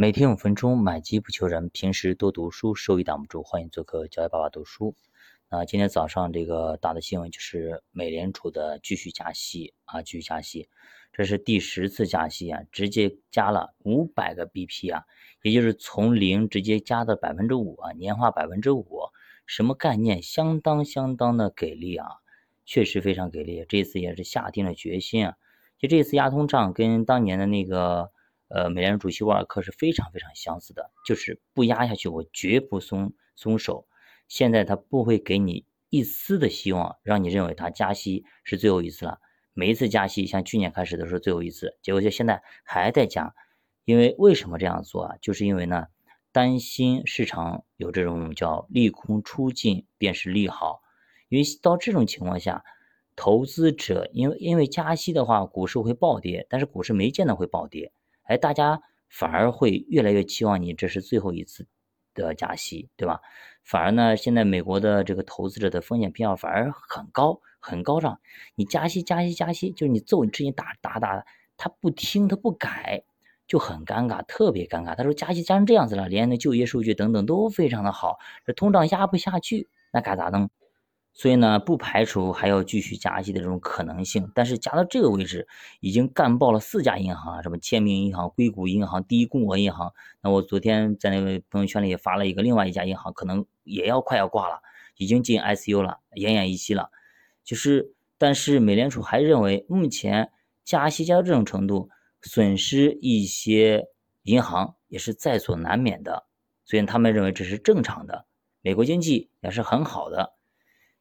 每天五分钟，买机不求人。平时多读书，收益挡不住。欢迎做客教育爸爸读书。那今天早上这个大的新闻就是美联储的继续加息啊，继续加息，这是第十次加息啊，直接加了五百个 BP 啊，也就是从零直接加到百分之五啊，年化百分之五，什么概念？相当相当的给力啊，确实非常给力。这次也是下定了决心啊，就这次压通胀跟当年的那个。呃，美联储主席沃尔克是非常非常相似的，就是不压下去，我绝不松松手。现在他不会给你一丝的希望，让你认为他加息是最后一次了。每一次加息，像去年开始都是最后一次，结果就现在还在加。因为为什么这样做啊？就是因为呢，担心市场有这种叫利空出尽便是利好。因为到这种情况下，投资者因为因为加息的话，股市会暴跌，但是股市没见得会暴跌。哎，大家反而会越来越期望你这是最后一次的加息，对吧？反而呢，现在美国的这个投资者的风险偏好反而很高，很高涨。你加息加息加息，就是你揍你之前打打打，他不听他不改，就很尴尬，特别尴尬。他说加息加成这样子了，连那就业数据等等都非常的好，这通胀压不下去，那该咋弄？所以呢，不排除还要继续加息的这种可能性，但是加到这个位置，已经干爆了四家银行，什么签名银行、硅谷银行、第一共和银行。那我昨天在那个朋友圈里也发了一个，另外一家银行可能也要快要挂了，已经进 ICU 了，奄奄一息了。就是，但是美联储还认为，目前加息加到这种程度，损失一些银行也是在所难免的，所以他们认为这是正常的，美国经济也是很好的。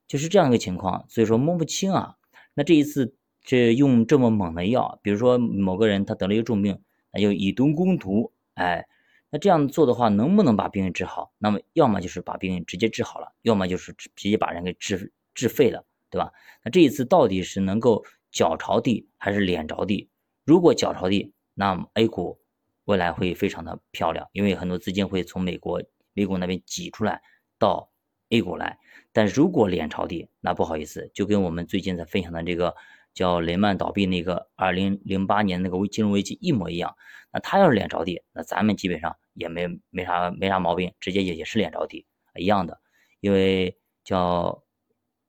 就是这样一个情况，所以说摸不清啊。那这一次这用这么猛的药，比如说某个人他得了一个重病，那就以毒攻毒，哎，那这样做的话，能不能把病人治好？那么要么就是把病人直接治好了，要么就是直接把人给治治废了，对吧？那这一次到底是能够脚着地还是脸着地？如果脚着地，那么 A 股未来会非常的漂亮，因为很多资金会从美国美股那边挤出来到。A 股来，但如果脸朝地，那不好意思，就跟我们最近在分享的这个叫雷曼倒闭那个二零零八年那个金融危机一模一样。那他要是脸着地，那咱们基本上也没没啥没啥毛病，直接也也是脸着地一样的，因为叫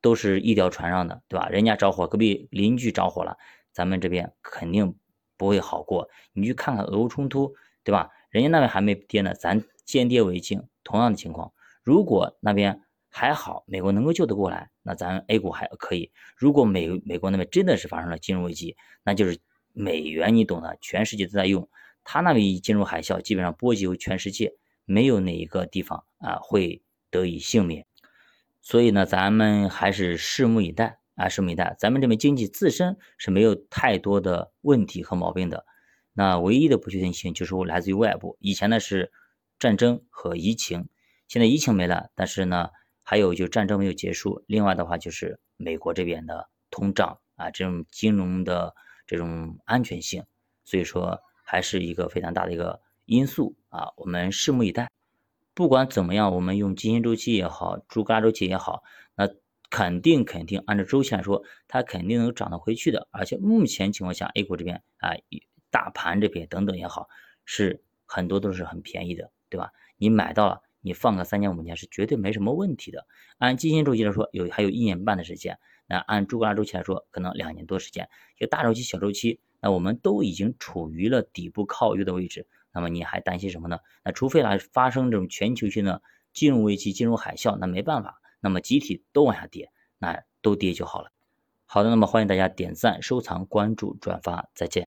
都是一条船上的，对吧？人家着火，隔壁邻居着火了，咱们这边肯定不会好过。你去看看俄乌冲突，对吧？人家那边还没跌呢，咱先跌为敬。同样的情况，如果那边。还好，美国能够救得过来，那咱 A 股还可以。如果美美国那边真的是发生了金融危机，那就是美元，你懂的，全世界都在用。他那边一进入海啸，基本上波及全世界，没有哪一个地方啊会得以幸免。所以呢，咱们还是拭目以待啊，拭目以待。咱们这边经济自身是没有太多的问题和毛病的，那唯一的不确定性就是来自于外部。以前呢是战争和疫情，现在疫情没了，但是呢。还有就战争没有结束，另外的话就是美国这边的通胀啊，这种金融的这种安全性，所以说还是一个非常大的一个因素啊，我们拭目以待。不管怎么样，我们用基金周期也好，猪肝周期也好，那肯定肯定按照周期来说，它肯定能涨得回去的。而且目前情况下，A 股这边啊，大盘这边等等也好，是很多都是很便宜的，对吧？你买到了。你放个三年五年是绝对没什么问题的。按基金周期来说，有还有一年半的时间。那按猪肝周期来说，可能两年多时间。就大周期、小周期，那我们都已经处于了底部靠右的位置。那么你还担心什么呢？那除非来发生这种全球性的金融危机、金融海啸，那没办法，那么集体都往下跌，那都跌就好了。好的，那么欢迎大家点赞、收藏、关注、转发，再见。